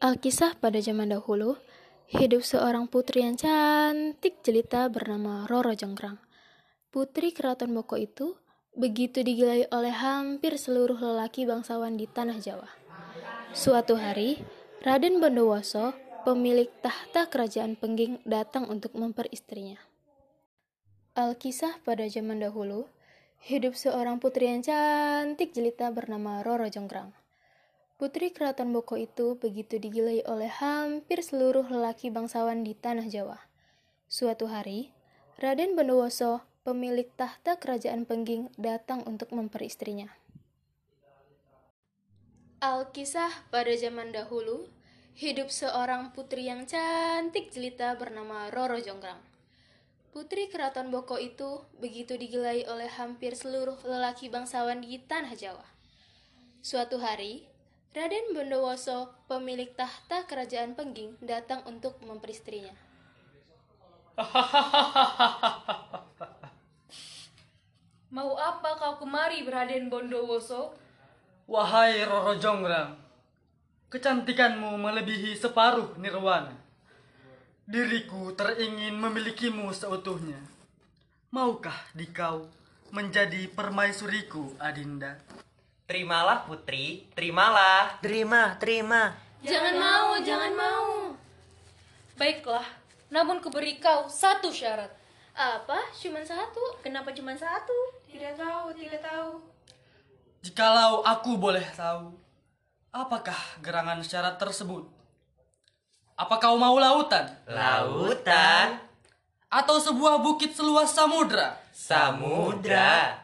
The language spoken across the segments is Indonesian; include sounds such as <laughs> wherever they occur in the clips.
Alkisah pada zaman dahulu, hidup seorang putri yang cantik jelita bernama Roro Jonggrang. Putri keraton Boko itu begitu digilai oleh hampir seluruh lelaki bangsawan di tanah Jawa. Suatu hari, Raden Bondowoso, pemilik tahta kerajaan Pengging, datang untuk memperistrinya. Alkisah pada zaman dahulu, hidup seorang putri yang cantik jelita bernama Roro Jonggrang. Putri Keraton Boko itu begitu digilai oleh hampir seluruh lelaki bangsawan di tanah Jawa. Suatu hari, Raden Bondowoso, pemilik tahta kerajaan Pengging, datang untuk memperistrinya. Alkisah pada zaman dahulu, hidup seorang putri yang cantik jelita bernama Roro Jonggrang. Putri Keraton Boko itu begitu digilai oleh hampir seluruh lelaki bangsawan di tanah Jawa. Suatu hari, Raden Bondowoso, pemilik tahta kerajaan Pengging, datang untuk memperistrinya. <laughs> Mau apa kau kemari, Raden Bondowoso? Wahai Roro Jonggrang, kecantikanmu melebihi separuh nirwana. Diriku teringin memilikimu seutuhnya. Maukah dikau menjadi permaisuriku, Adinda? Terimalah putri, terimalah. Terima, terima. Jangan mau, jangan mau. Baiklah, namun kuberi kau satu syarat. Apa? Cuman satu? Kenapa cuma satu? Tidak tahu, tidak tahu. Jikalau aku boleh tahu, apakah gerangan syarat tersebut? Apa kau mau lautan? Lautan, Atau sebuah bukit seluas samudra? samudra,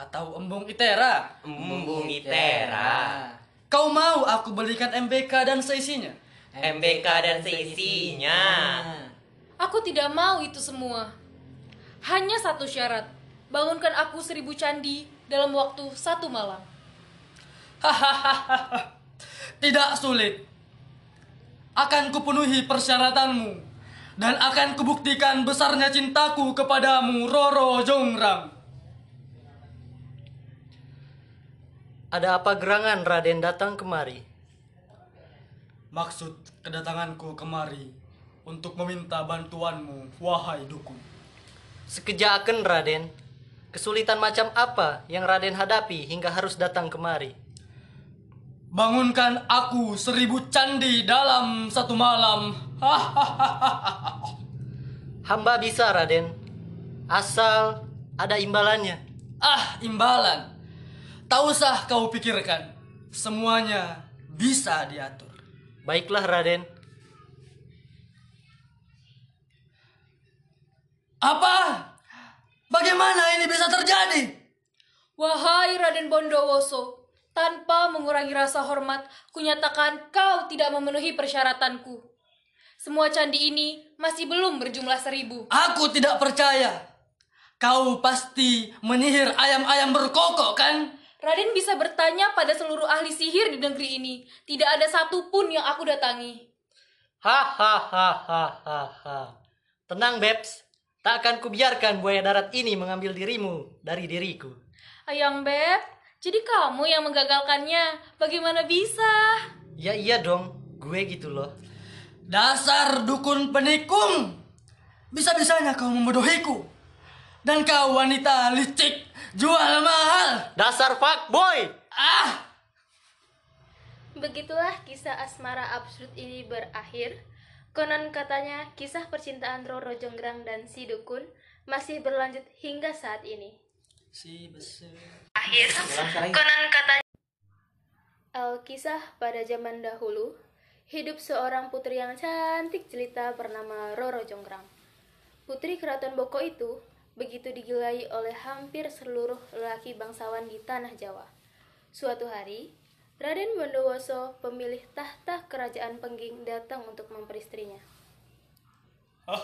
Atau embung itera? embung itera, Kau mau aku belikan MBK dan seisinya? MBK dan seisinya. Aku tidak mau itu semua. Hanya satu syarat. Bangunkan aku seribu candi dalam waktu satu malam. Tidak sulit. Akan kupenuhi persyaratanmu dan akan kubuktikan besarnya cintaku kepadamu, Roro Jonggrang. Ada apa gerangan Raden datang kemari? Maksud kedatanganku kemari untuk meminta bantuanmu, wahai dukun. Sekejaken Raden. Kesulitan macam apa yang Raden hadapi hingga harus datang kemari? Bangunkan aku seribu candi dalam satu malam. <laughs> Hamba bisa Raden. Asal ada imbalannya. ah, imbalan. Tak usah kau pikirkan. Semuanya bisa diatur. Baiklah Raden. Apa? Bagaimana ini bisa terjadi? Wahai Raden Bondowoso, tanpa mengurangi rasa hormat, kunyatakan kau tidak memenuhi persyaratanku. Semua candi ini masih belum berjumlah seribu. Aku tidak percaya. Kau pasti menyihir ayam-ayam berkokok kan? Raden bisa bertanya pada seluruh ahli sihir di negeri ini. Tidak ada satupun yang aku datangi. Hahaha. Tenang Bebs. Tak akan kubiarkan buaya darat ini mengambil dirimu dari diriku. Ayang Beb, jadi kamu yang menggagalkannya. Bagaimana bisa? Ya iya dong. Gue gitu loh. Dasar dukun penikung. Bisa-bisanya kau membodohiku. Dan kau wanita licik, jual mahal. Dasar fuckboy. Ah, Begitulah kisah asmara absurd ini berakhir. Konon katanya kisah percintaan Roro Jonggrang dan si dukun masih berlanjut hingga saat ini. si besar. Akhir. Konon katanya Alkisah pada zaman dahulu, hidup seorang putri yang cantik jelita bernama Roro Jonggrang. Putri keraton Boko itu begitu digilai oleh hampir seluruh lelaki bangsawan di tanah Jawa. Suatu hari, Raden Bondowoso, pemilik tahta kerajaan Pengging, datang untuk memperistrinya. <laughs>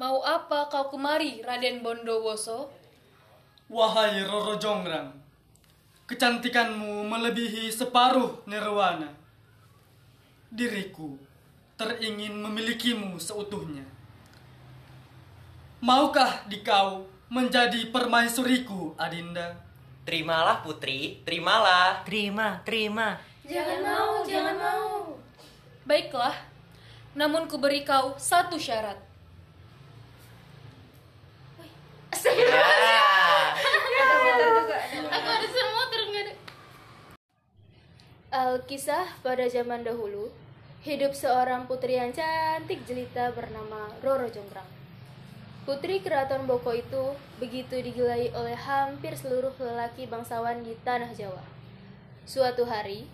Mau apa kau kemari, Raden Bondowoso? Wahai Roro Jonggrang, kecantikanmu melebihi separuh nirwana. Diriku teringin memilikimu seutuhnya. Maukah dikau menjadi permaisuriku, Adinda? Terimalah putri, terimalah. Terima, terima. Jangan mau, jangan mau. Baiklah, namun kuberi kau satu syarat. Ah, Aku ada semua terus. Alkisah pada zaman dahulu, hidup seorang putri yang cantik jelita bernama Roro Jonggrang. Putri keraton Boko itu begitu digelai oleh hampir seluruh lelaki bangsawan di tanah Jawa. Suatu hari,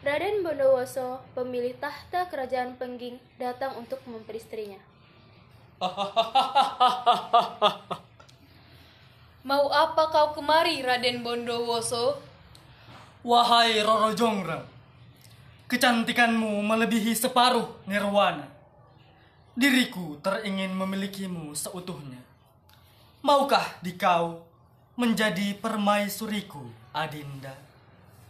Raden Bondowoso, pemilik tahta kerajaan Pengging, datang untuk memperistrinya. <laughs> Mau apa kau kemari, Raden Bondowoso? Wahai Roro Jonggrang, kecantikanmu melebihi separuh nirwana. Diriku teringin memilikimu seutuhnya. Maukah dikau menjadi permaisuriku, Adinda?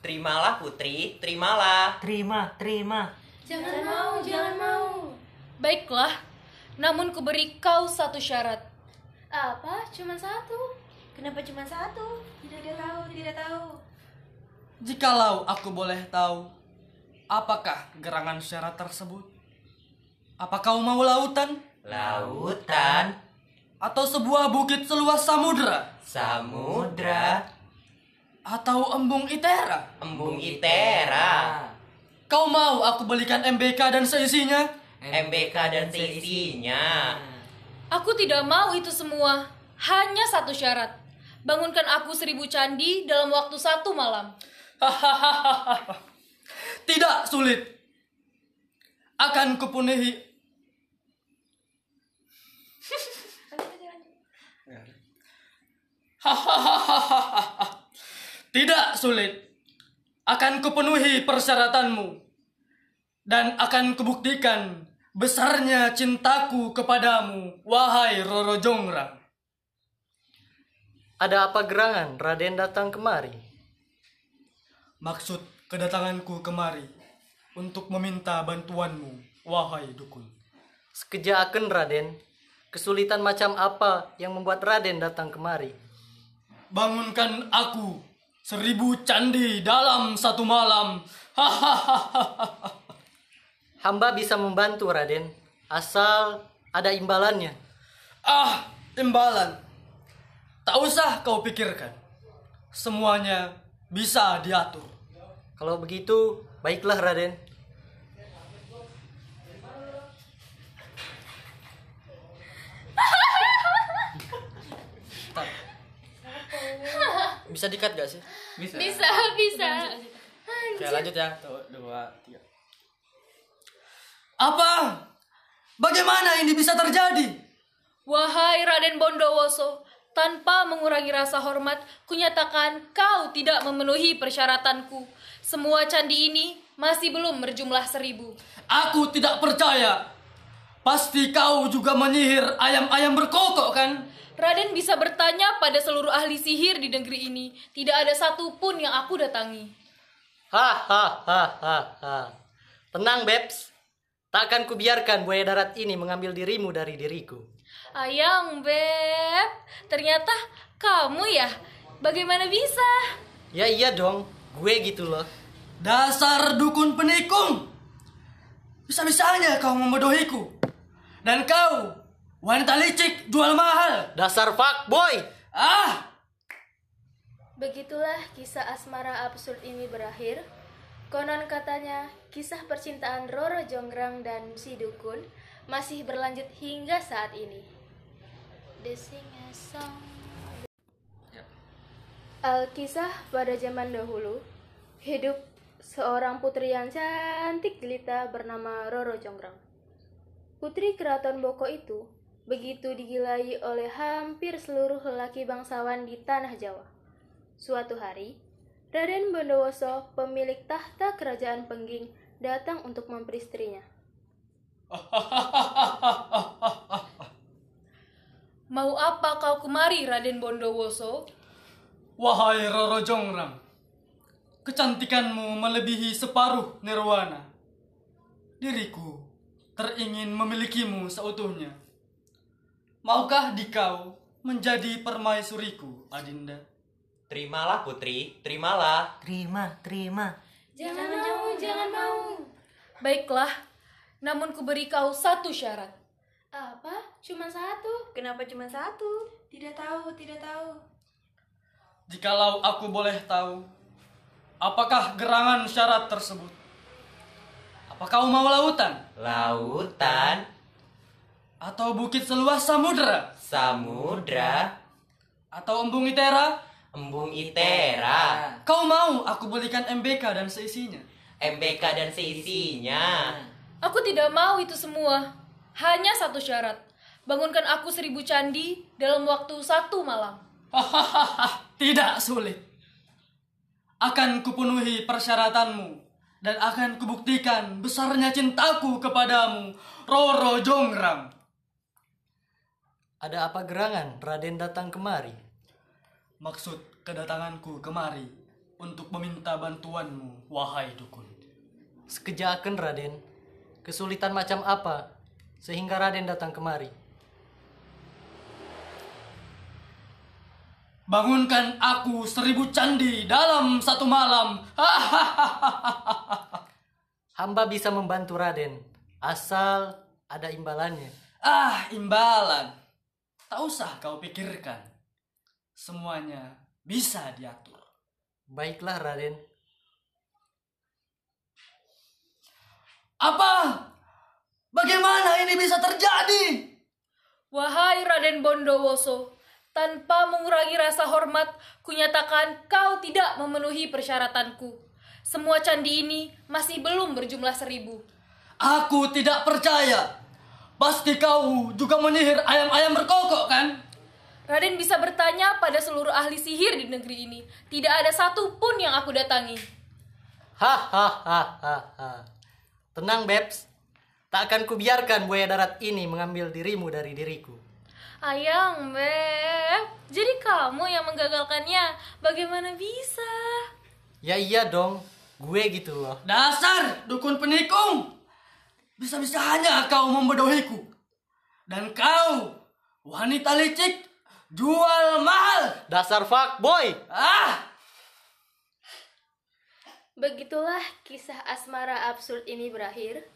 terimalah putri, terimalah. Terima, terima. Jangan mau, jangan mau. Baiklah, namun kuberi kau satu syarat. Apa? Cuma satu. Kenapa cuma satu? Tidak tahu, tidak tahu. Jikalau aku boleh tahu, apakah gerangan syarat tersebut? Apa kau mau lautan? Lautan, Atau sebuah bukit seluas samudra? samudra, Atau embung itera? embung itera, Kau mau aku belikan MBK dan seisinya? MBK dan seisinya. Aku tidak mau itu semua. Hanya satu syarat. Bangunkan aku seribu candi dalam waktu satu malam. <laughs> Tidak sulit. Akan kupenuhi. <laughs> Tidak sulit. Akan kupenuhi persyaratanmu. Dan akan kubuktikan besarnya cintaku kepadamu, wahai Roro Jongrang. Ada apa gerangan Raden datang kemari? Maksud kedatanganku kemari untuk meminta bantuanmu, wahai dukun. Sekejaken Raden, kesulitan macam apa yang membuat Raden datang kemari? Bangunkan aku seribu candi dalam satu malam. Hahaha. <laughs> Hamba bisa membantu Raden, asal ada imbalannya. ah, imbalan. Tak usah kau pikirkan. Semuanya bisa diatur. Kalau begitu, baiklah Raden. Bisa dikat gak sih? Bisa, bisa. Oke lanjut ya. Tuh, dua, tiga. Apa? Bagaimana ini bisa terjadi? Wahai Raden Bondowoso, tanpa mengurangi rasa hormat, kunyatakan kau tidak memenuhi persyaratanku. Semua candi ini masih belum berjumlah seribu. Aku tidak percaya. Pasti kau juga menyihir ayam-ayam berkokok kan? Raden bisa bertanya pada seluruh ahli sihir di negeri ini. Tidak ada satupun yang aku datangi. Hahaha. Tenang, Bebs. Takkan kubiarkan buaya darat ini mengambil dirimu dari diriku. Ayang, Beb. Ternyata kamu ya? Bagaimana bisa? Ya iya dong, gue gitu loh. Dasar dukun penikung. Bisa-bisanya kau membodohiku. Dan kau, wanita licik jual mahal. Dasar fuckboy. Ah, Begitulah kisah asmara absurd ini berakhir. Konon katanya, kisah percintaan Roro Jonggrang dan si dukun masih berlanjut hingga saat ini. The Sing a Song. Alkisah pada zaman dahulu, hidup seorang putri yang cantik jelita bernama Roro Jonggrang. Putri keraton Boko itu begitu digilai oleh hampir seluruh lelaki bangsawan di tanah Jawa. Suatu hari, Raden Bondowoso, pemilik tahta kerajaan Pengging, datang untuk memperistrinya. <laughs> Mau apa kau kemari, Raden Bondowoso? Wahai Roro Jongrang. Kecantikanmu melebihi separuh nirwana. Diriku teringin memilikimu seutuhnya. Maukah dikau menjadi permaisuriku, Adinda? Terimalah putri, terimalah. Terima, terima. Jangan mau, jangan mau. Baiklah, namun kuberi kau satu syarat. Apa? Cuma satu. Kenapa cuma satu? Tidak tahu, tidak tahu. Jikalau aku boleh tahu, apakah gerangan syarat tersebut? Apa kau mau lautan? Lautan, Atau bukit seluas samudera? samudra, Atau embung itera? embung itera, Kau mau aku belikan MBK dan seisinya? MBK dan seisinya. Aku tidak mau itu semua. Hanya satu syarat. Bangunkan aku seribu candi dalam waktu satu malam. Hahaha, <laughs> tidak sulit. Akan kupenuhi persyaratanmu dan akan kubuktikan besarnya cintaku kepadamu, Roro Jonggrang. Ada apa gerangan Raden datang kemari? Maksud kedatanganku kemari untuk meminta bantuanmu, wahai dukun. Sekejaken Raden. Kesulitan macam apa sehingga Raden datang kemari? Bangunkan aku seribu candi dalam satu malam. <laughs> Hamba bisa membantu Raden asal ada imbalannya. ah, imbalan. Tak usah kau pikirkan. Semuanya bisa diatur. Baiklah Raden. Apa? Bagaimana ini bisa terjadi? Wahai Raden Bondowoso, tanpa mengurangi rasa hormat, kunyatakan kau tidak memenuhi persyaratanku. Semua candi ini masih belum berjumlah seribu. Aku tidak percaya. Pasti kau juga menyihir ayam-ayam berkokok kan? Raden bisa bertanya pada seluruh ahli sihir di negeri ini. Tidak ada satu pun yang aku datangi. Hahaha. Tenang Babs. Tak akan kubiarkan buaya darat ini mengambil dirimu dari diriku. Ayang, Beb. Jadi kamu yang menggagalkannya. Bagaimana bisa? Ya iya dong. Gue gitu loh. Dasar dukun penikung. Bisa-bisanya kau membodohiku. Dan kau, wanita licik, jual mahal. Dasar fuckboy. Ah! Begitulah kisah asmara absurd ini berakhir.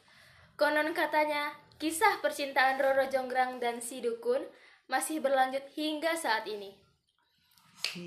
Konon katanya, kisah percintaan Roro Jonggrang dan si dukun masih berlanjut hingga saat ini.